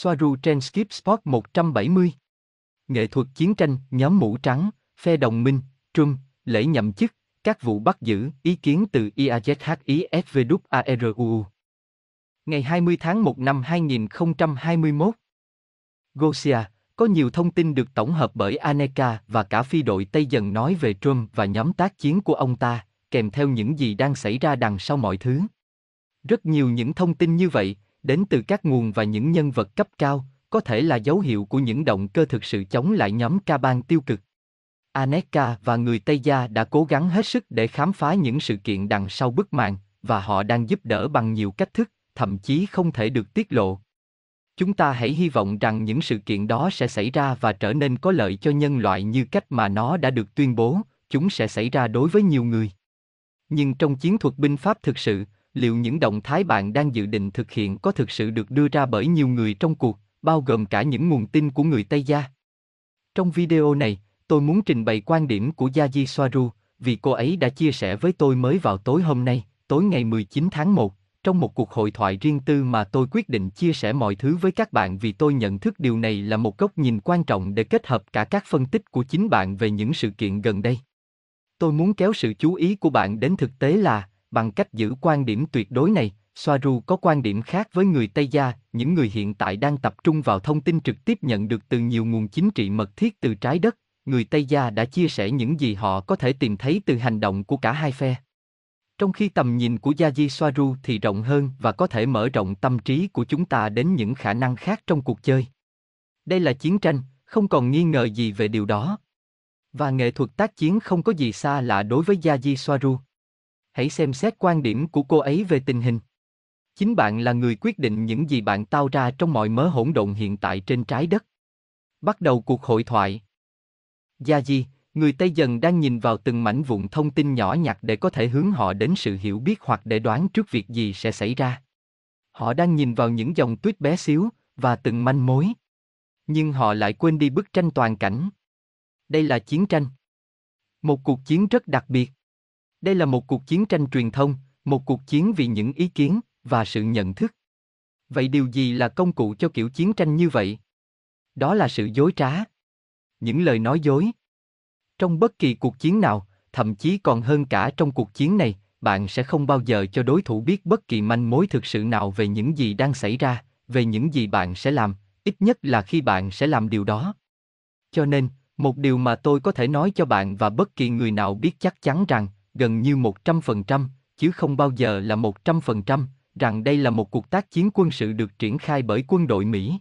Soaru trên Skip Sport 170. Nghệ thuật chiến tranh, nhóm mũ trắng, phe đồng minh, Trump, lễ nhậm chức, các vụ bắt giữ, ý kiến từ IAZHISVWARUU. Ngày 20 tháng 1 năm 2021. Gosia, có nhiều thông tin được tổng hợp bởi Aneka và cả phi đội Tây dần nói về Trump và nhóm tác chiến của ông ta, kèm theo những gì đang xảy ra đằng sau mọi thứ. Rất nhiều những thông tin như vậy, đến từ các nguồn và những nhân vật cấp cao, có thể là dấu hiệu của những động cơ thực sự chống lại nhóm ca bang tiêu cực. Aneka và người Tây Gia đã cố gắng hết sức để khám phá những sự kiện đằng sau bức màn, và họ đang giúp đỡ bằng nhiều cách thức, thậm chí không thể được tiết lộ. Chúng ta hãy hy vọng rằng những sự kiện đó sẽ xảy ra và trở nên có lợi cho nhân loại như cách mà nó đã được tuyên bố, chúng sẽ xảy ra đối với nhiều người. Nhưng trong chiến thuật binh pháp thực sự, liệu những động thái bạn đang dự định thực hiện có thực sự được đưa ra bởi nhiều người trong cuộc, bao gồm cả những nguồn tin của người Tây Gia? Trong video này, tôi muốn trình bày quan điểm của Yaji Soaru, vì cô ấy đã chia sẻ với tôi mới vào tối hôm nay, tối ngày 19 tháng 1, trong một cuộc hội thoại riêng tư mà tôi quyết định chia sẻ mọi thứ với các bạn vì tôi nhận thức điều này là một góc nhìn quan trọng để kết hợp cả các phân tích của chính bạn về những sự kiện gần đây. Tôi muốn kéo sự chú ý của bạn đến thực tế là, bằng cách giữ quan điểm tuyệt đối này, Soaru có quan điểm khác với người Tây Gia, những người hiện tại đang tập trung vào thông tin trực tiếp nhận được từ nhiều nguồn chính trị mật thiết từ trái đất, người Tây Gia đã chia sẻ những gì họ có thể tìm thấy từ hành động của cả hai phe. Trong khi tầm nhìn của Yaji Soaru thì rộng hơn và có thể mở rộng tâm trí của chúng ta đến những khả năng khác trong cuộc chơi. Đây là chiến tranh, không còn nghi ngờ gì về điều đó. Và nghệ thuật tác chiến không có gì xa lạ đối với Yaji Soaru. Hãy xem xét quan điểm của cô ấy về tình hình. Chính bạn là người quyết định những gì bạn tạo ra trong mọi mớ hỗn độn hiện tại trên trái đất. Bắt đầu cuộc hội thoại. gia di, người Tây dần đang nhìn vào từng mảnh vụn thông tin nhỏ nhặt để có thể hướng họ đến sự hiểu biết hoặc để đoán trước việc gì sẽ xảy ra. Họ đang nhìn vào những dòng tuyết bé xíu và từng manh mối. Nhưng họ lại quên đi bức tranh toàn cảnh. Đây là chiến tranh. Một cuộc chiến rất đặc biệt. Đây là một cuộc chiến tranh truyền thông, một cuộc chiến vì những ý kiến và sự nhận thức. Vậy điều gì là công cụ cho kiểu chiến tranh như vậy? Đó là sự dối trá. Những lời nói dối. Trong bất kỳ cuộc chiến nào, thậm chí còn hơn cả trong cuộc chiến này, bạn sẽ không bao giờ cho đối thủ biết bất kỳ manh mối thực sự nào về những gì đang xảy ra, về những gì bạn sẽ làm, ít nhất là khi bạn sẽ làm điều đó. Cho nên, một điều mà tôi có thể nói cho bạn và bất kỳ người nào biết chắc chắn rằng, gần như 100%, chứ không bao giờ là 100%, rằng đây là một cuộc tác chiến quân sự được triển khai bởi quân đội Mỹ.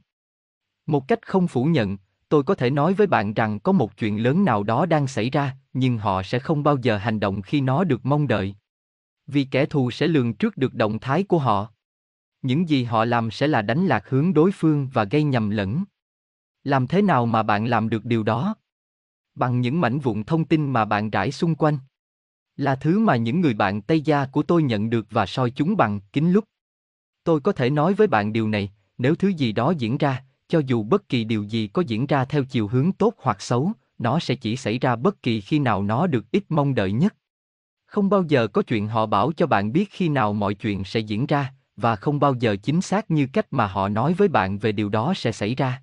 Một cách không phủ nhận, tôi có thể nói với bạn rằng có một chuyện lớn nào đó đang xảy ra, nhưng họ sẽ không bao giờ hành động khi nó được mong đợi. Vì kẻ thù sẽ lường trước được động thái của họ. Những gì họ làm sẽ là đánh lạc hướng đối phương và gây nhầm lẫn. Làm thế nào mà bạn làm được điều đó? Bằng những mảnh vụn thông tin mà bạn rải xung quanh. Là thứ mà những người bạn Tây Gia của tôi nhận được và soi chúng bằng kính lúc. Tôi có thể nói với bạn điều này, nếu thứ gì đó diễn ra, cho dù bất kỳ điều gì có diễn ra theo chiều hướng tốt hoặc xấu, nó sẽ chỉ xảy ra bất kỳ khi nào nó được ít mong đợi nhất. Không bao giờ có chuyện họ bảo cho bạn biết khi nào mọi chuyện sẽ diễn ra, và không bao giờ chính xác như cách mà họ nói với bạn về điều đó sẽ xảy ra.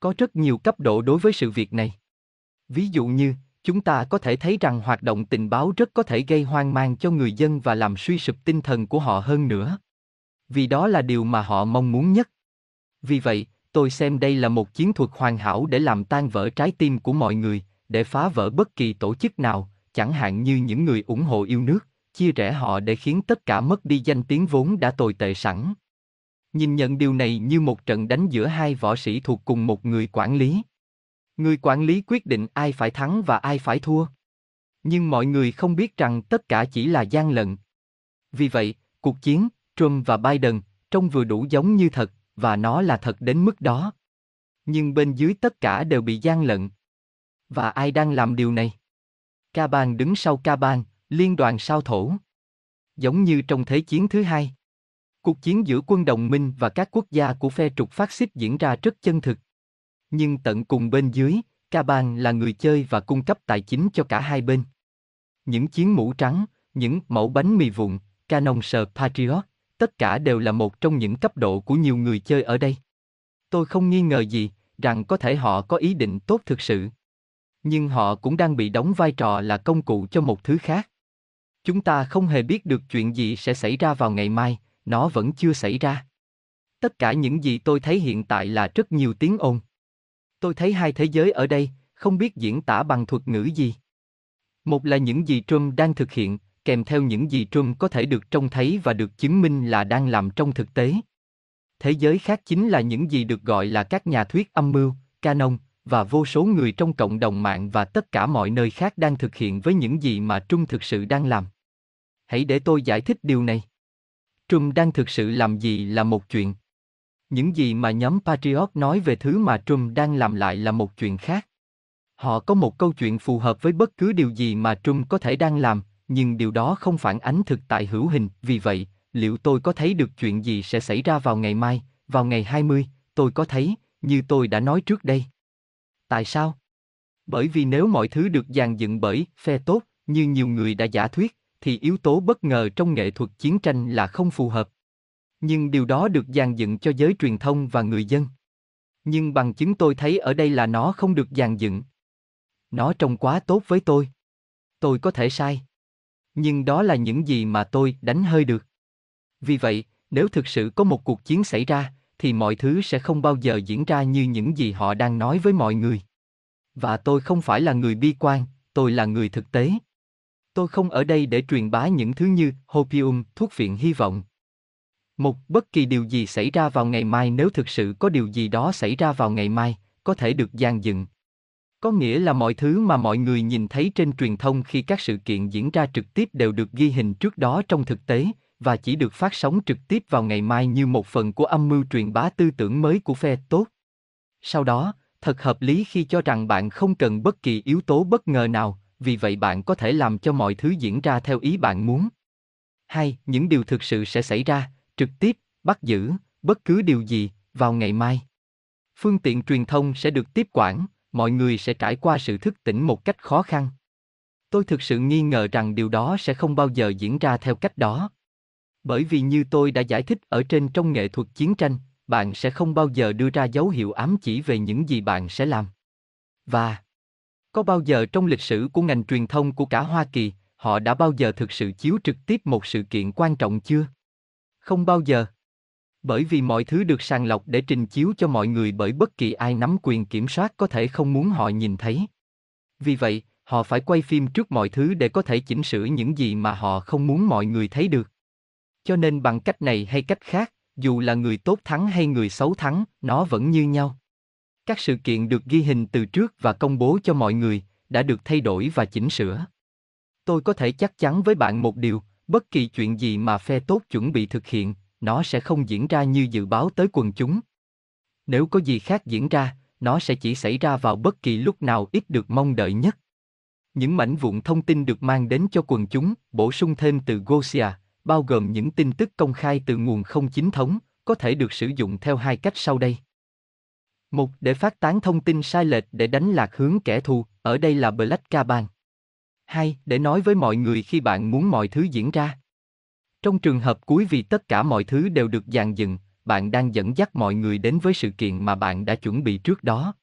Có rất nhiều cấp độ đối với sự việc này. Ví dụ như, chúng ta có thể thấy rằng hoạt động tình báo rất có thể gây hoang mang cho người dân và làm suy sụp tinh thần của họ hơn nữa. Vì đó là điều mà họ mong muốn nhất. Vì vậy, tôi xem đây là một chiến thuật hoàn hảo để làm tan vỡ trái tim của mọi người, để phá vỡ bất kỳ tổ chức nào, chẳng hạn như những người ủng hộ yêu nước, chia rẽ họ để khiến tất cả mất đi danh tiếng vốn đã tồi tệ sẵn. Nhìn nhận điều này như một trận đánh giữa hai võ sĩ thuộc cùng một người quản lý. Người quản lý quyết định ai phải thắng và ai phải thua. Nhưng mọi người không biết rằng tất cả chỉ là gian lận. Vì vậy, cuộc chiến, Trump và Biden, trông vừa đủ giống như thật, và nó là thật đến mức đó. Nhưng bên dưới tất cả đều bị gian lận. Và ai đang làm điều này? Ca bang đứng sau ca bang, liên đoàn sao thổ. Giống như trong Thế chiến thứ hai. Cuộc chiến giữa quân đồng minh và các quốc gia của phe trục phát xít diễn ra rất chân thực. Nhưng tận cùng bên dưới, ca bang là người chơi và cung cấp tài chính cho cả hai bên. Những chiến mũ trắng, những mẫu bánh mì vụn, Canon sờ Patriot, tất cả đều là một trong những cấp độ của nhiều người chơi ở đây. Tôi không nghi ngờ gì, rằng có thể họ có ý định tốt thực sự. Nhưng họ cũng đang bị đóng vai trò là công cụ cho một thứ khác. Chúng ta không hề biết được chuyện gì sẽ xảy ra vào ngày mai, nó vẫn chưa xảy ra. Tất cả những gì tôi thấy hiện tại là rất nhiều tiếng ồn. Tôi thấy hai thế giới ở đây, không biết diễn tả bằng thuật ngữ gì. Một là những gì Trump đang thực hiện, kèm theo những gì Trump có thể được trông thấy và được chứng minh là đang làm trong thực tế. Thế giới khác chính là những gì được gọi là các nhà thuyết âm mưu, canon, và vô số người trong cộng đồng mạng và tất cả mọi nơi khác đang thực hiện với những gì mà Trump thực sự đang làm. Hãy để tôi giải thích điều này. Trump đang thực sự làm gì là một chuyện. Những gì mà nhóm Patriot nói về thứ mà Trump đang làm lại là một chuyện khác. Họ có một câu chuyện phù hợp với bất cứ điều gì mà Trump có thể đang làm, nhưng điều đó không phản ánh thực tại hữu hình, vì vậy, liệu tôi có thấy được chuyện gì sẽ xảy ra vào ngày mai, vào ngày 20, tôi có thấy, như tôi đã nói trước đây. Tại sao? Bởi vì nếu mọi thứ được dàn dựng bởi phe tốt, như nhiều người đã giả thuyết, thì yếu tố bất ngờ trong nghệ thuật chiến tranh là không phù hợp. Nhưng điều đó được dàn dựng cho giới truyền thông và người dân. Nhưng bằng chứng tôi thấy ở đây là nó không được dàn dựng. Nó trông quá tốt với tôi. Tôi có thể sai. Nhưng đó là những gì mà tôi đánh hơi được. Vì vậy, nếu thực sự có một cuộc chiến xảy ra, thì mọi thứ sẽ không bao giờ diễn ra như những gì họ đang nói với mọi người. Và tôi không phải là người bi quan, tôi là người thực tế. Tôi không ở đây để truyền bá những thứ như hopium, thuốc viện hy vọng. Một, bất kỳ điều gì xảy ra vào ngày mai nếu thực sự có điều gì đó xảy ra vào ngày mai, có thể được gian dựng. Có nghĩa là mọi thứ mà mọi người nhìn thấy trên truyền thông khi các sự kiện diễn ra trực tiếp đều được ghi hình trước đó trong thực tế, và chỉ được phát sóng trực tiếp vào ngày mai như một phần của âm mưu truyền bá tư tưởng mới của phe tốt. Sau đó, thật hợp lý khi cho rằng bạn không cần bất kỳ yếu tố bất ngờ nào, vì vậy bạn có thể làm cho mọi thứ diễn ra theo ý bạn muốn. Hai, những điều thực sự sẽ xảy ra, trực tiếp, bắt giữ, bất cứ điều gì, vào ngày mai. Phương tiện truyền thông sẽ được tiếp quản, mọi người sẽ trải qua sự thức tỉnh một cách khó khăn. Tôi thực sự nghi ngờ rằng điều đó sẽ không bao giờ diễn ra theo cách đó. Bởi vì như tôi đã giải thích ở trên trong nghệ thuật chiến tranh, bạn sẽ không bao giờ đưa ra dấu hiệu ám chỉ về những gì bạn sẽ làm. Và có bao giờ trong lịch sử của ngành truyền thông của cả Hoa Kỳ, họ đã bao giờ thực sự chiếu trực tiếp một sự kiện quan trọng chưa? Không bao giờ. Bởi vì mọi thứ được sàng lọc để trình chiếu cho mọi người bởi bất kỳ ai nắm quyền kiểm soát có thể không muốn họ nhìn thấy. Vì vậy, họ phải quay phim trước mọi thứ để có thể chỉnh sửa những gì mà họ không muốn mọi người thấy được. Cho nên bằng cách này hay cách khác, dù là người tốt thắng hay người xấu thắng, nó vẫn như nhau. Các sự kiện được ghi hình từ trước và công bố cho mọi người, đã được thay đổi và chỉnh sửa. Tôi có thể chắc chắn với bạn một điều, bất kỳ chuyện gì mà phe tốt chuẩn bị thực hiện, nó sẽ không diễn ra như dự báo tới quần chúng. Nếu có gì khác diễn ra, nó sẽ chỉ xảy ra vào bất kỳ lúc nào ít được mong đợi nhất. Những mảnh vụn thông tin được mang đến cho quần chúng, bổ sung thêm từ Gosia, bao gồm những tin tức công khai từ nguồn không chính thống, có thể được sử dụng theo hai cách sau đây. Một, để phát tán thông tin sai lệch để đánh lạc hướng kẻ thù, ở đây là Black Caban. Hai, để nói với mọi người khi bạn muốn mọi thứ diễn ra. Trong trường hợp cuối vì tất cả mọi thứ đều được dàn dựng, bạn đang dẫn dắt mọi người đến với sự kiện mà bạn đã chuẩn bị trước đó.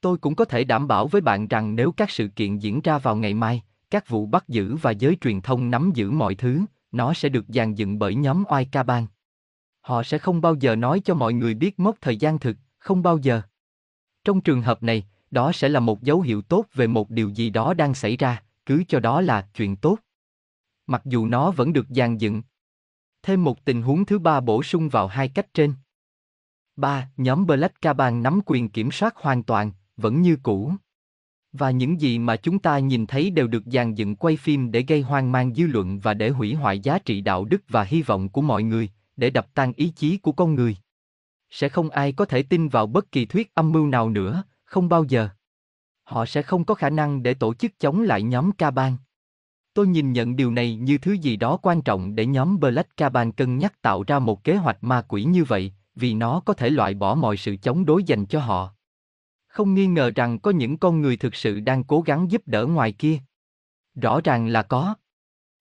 Tôi cũng có thể đảm bảo với bạn rằng nếu các sự kiện diễn ra vào ngày mai, các vụ bắt giữ và giới truyền thông nắm giữ mọi thứ, nó sẽ được dàn dựng bởi nhóm oai ca bang. Họ sẽ không bao giờ nói cho mọi người biết mốc thời gian thực, không bao giờ. Trong trường hợp này, đó sẽ là một dấu hiệu tốt về một điều gì đó đang xảy ra, cứ cho đó là chuyện tốt. Mặc dù nó vẫn được dàn dựng. Thêm một tình huống thứ ba bổ sung vào hai cách trên. 3. Nhóm Black Caban nắm quyền kiểm soát hoàn toàn, vẫn như cũ. Và những gì mà chúng ta nhìn thấy đều được dàn dựng quay phim để gây hoang mang dư luận và để hủy hoại giá trị đạo đức và hy vọng của mọi người, để đập tan ý chí của con người. Sẽ không ai có thể tin vào bất kỳ thuyết âm mưu nào nữa, không bao giờ. Họ sẽ không có khả năng để tổ chức chống lại nhóm Caban. Tôi nhìn nhận điều này như thứ gì đó quan trọng để nhóm Black Caban cân nhắc tạo ra một kế hoạch ma quỷ như vậy, vì nó có thể loại bỏ mọi sự chống đối dành cho họ. Không nghi ngờ rằng có những con người thực sự đang cố gắng giúp đỡ ngoài kia. Rõ ràng là có.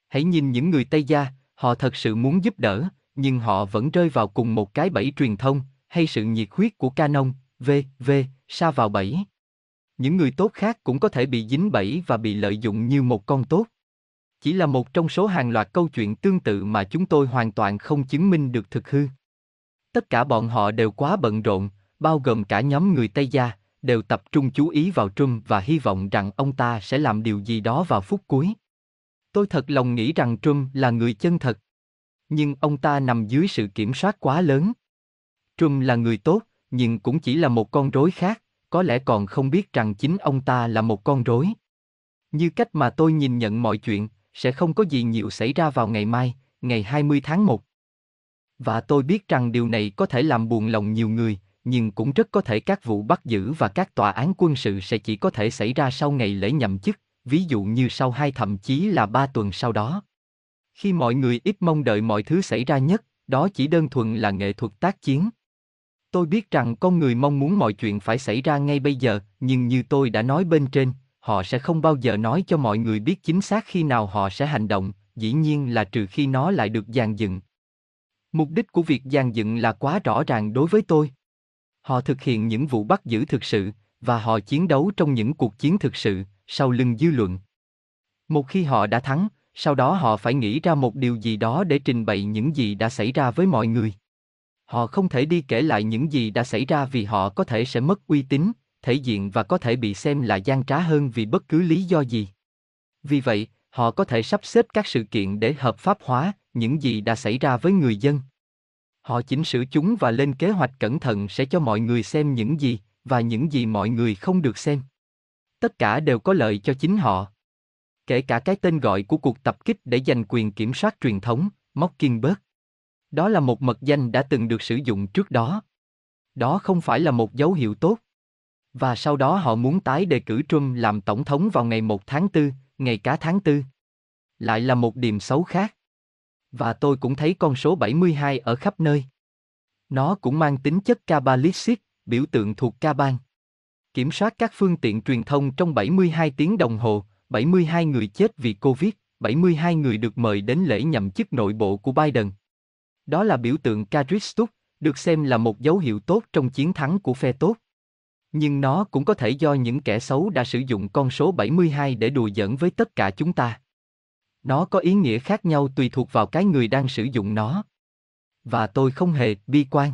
Hãy nhìn những người Tây Gia, họ thật sự muốn giúp đỡ, nhưng họ vẫn rơi vào cùng một cái bẫy truyền thông, hay sự nhiệt huyết của Canon, v, v, sa vào bẫy. Những người tốt khác cũng có thể bị dính bẫy và bị lợi dụng như một con tốt. Chỉ là một trong số hàng loạt câu chuyện tương tự mà chúng tôi hoàn toàn không chứng minh được thực hư. Tất cả bọn họ đều quá bận rộn, bao gồm cả nhóm người Tây Gia, đều tập trung chú ý vào Trump và hy vọng rằng ông ta sẽ làm điều gì đó vào phút cuối. Tôi thật lòng nghĩ rằng Trump là người chân thật. Nhưng ông ta nằm dưới sự kiểm soát quá lớn. Trump là người tốt, nhưng cũng chỉ là một con rối khác, có lẽ còn không biết rằng chính ông ta là một con rối. Như cách mà tôi nhìn nhận mọi chuyện, sẽ không có gì nhiều xảy ra vào ngày mai, ngày 20 tháng 1. Và tôi biết rằng điều này có thể làm buồn lòng nhiều người, nhưng cũng rất có thể các vụ bắt giữ và các tòa án quân sự sẽ chỉ có thể xảy ra sau ngày lễ nhậm chức, ví dụ như sau hai thậm chí là ba tuần sau đó. Khi mọi người ít mong đợi mọi thứ xảy ra nhất, đó chỉ đơn thuần là nghệ thuật tác chiến. Tôi biết rằng con người mong muốn mọi chuyện phải xảy ra ngay bây giờ, nhưng như tôi đã nói bên trên, họ sẽ không bao giờ nói cho mọi người biết chính xác khi nào họ sẽ hành động, dĩ nhiên là trừ khi nó lại được dàn dựng. Mục đích của việc dàn dựng là quá rõ ràng đối với tôi. Họ thực hiện những vụ bắt giữ thực sự, và họ chiến đấu trong những cuộc chiến thực sự, sau lưng dư luận. Một khi họ đã thắng, sau đó họ phải nghĩ ra một điều gì đó để trình bày những gì đã xảy ra với mọi người. Họ không thể đi kể lại những gì đã xảy ra vì họ có thể sẽ mất uy tín, thể diện và có thể bị xem là gian trá hơn vì bất cứ lý do gì. Vì vậy, họ có thể sắp xếp các sự kiện để hợp pháp hóa những gì đã xảy ra với người dân. Họ chỉnh sửa chúng và lên kế hoạch cẩn thận sẽ cho mọi người xem những gì và những gì mọi người không được xem. Tất cả đều có lợi cho chính họ. Kể cả cái tên gọi của cuộc tập kích để giành quyền kiểm soát truyền thống, Mockingbird. Đó là một mật danh đã từng được sử dụng trước đó. Đó không phải là một dấu hiệu tốt. Và sau đó họ muốn tái đề cử Trump làm tổng thống vào ngày 1 tháng 4, ngày cá tháng 4. Lại là một điểm xấu khác. Và tôi cũng thấy con số 72 ở khắp nơi. Nó cũng mang tính chất Kabbalistic, biểu tượng thuộc Kaban. Kiểm soát các phương tiện truyền thông trong 72 tiếng đồng hồ, 72 người chết vì Covid, 72 người được mời đến lễ nhậm chức nội bộ của Biden. Đó là biểu tượng Karistuk, được xem là một dấu hiệu tốt trong chiến thắng của phe tốt. Nhưng nó cũng có thể do những kẻ xấu đã sử dụng con số 72 để đùa giỡn với tất cả chúng ta. Nó có ý nghĩa khác nhau tùy thuộc vào cái người đang sử dụng nó. Và tôi không hề bi quan.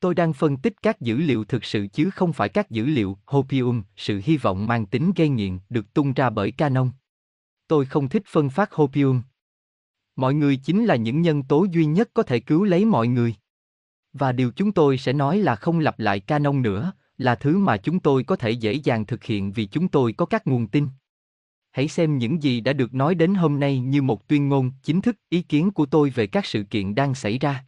Tôi đang phân tích các dữ liệu thực sự chứ không phải các dữ liệu Hopium, sự hy vọng mang tính gây nghiện được tung ra bởi Canon. Tôi không thích phân phát Hopium. Mọi người chính là những nhân tố duy nhất có thể cứu lấy mọi người. Và điều chúng tôi sẽ nói là không lặp lại Canon nữa, là thứ mà chúng tôi có thể dễ dàng thực hiện vì chúng tôi có các nguồn tin. Hãy xem những gì đã được nói đến hôm nay như một tuyên ngôn chính thức ý kiến của tôi về các sự kiện đang xảy ra.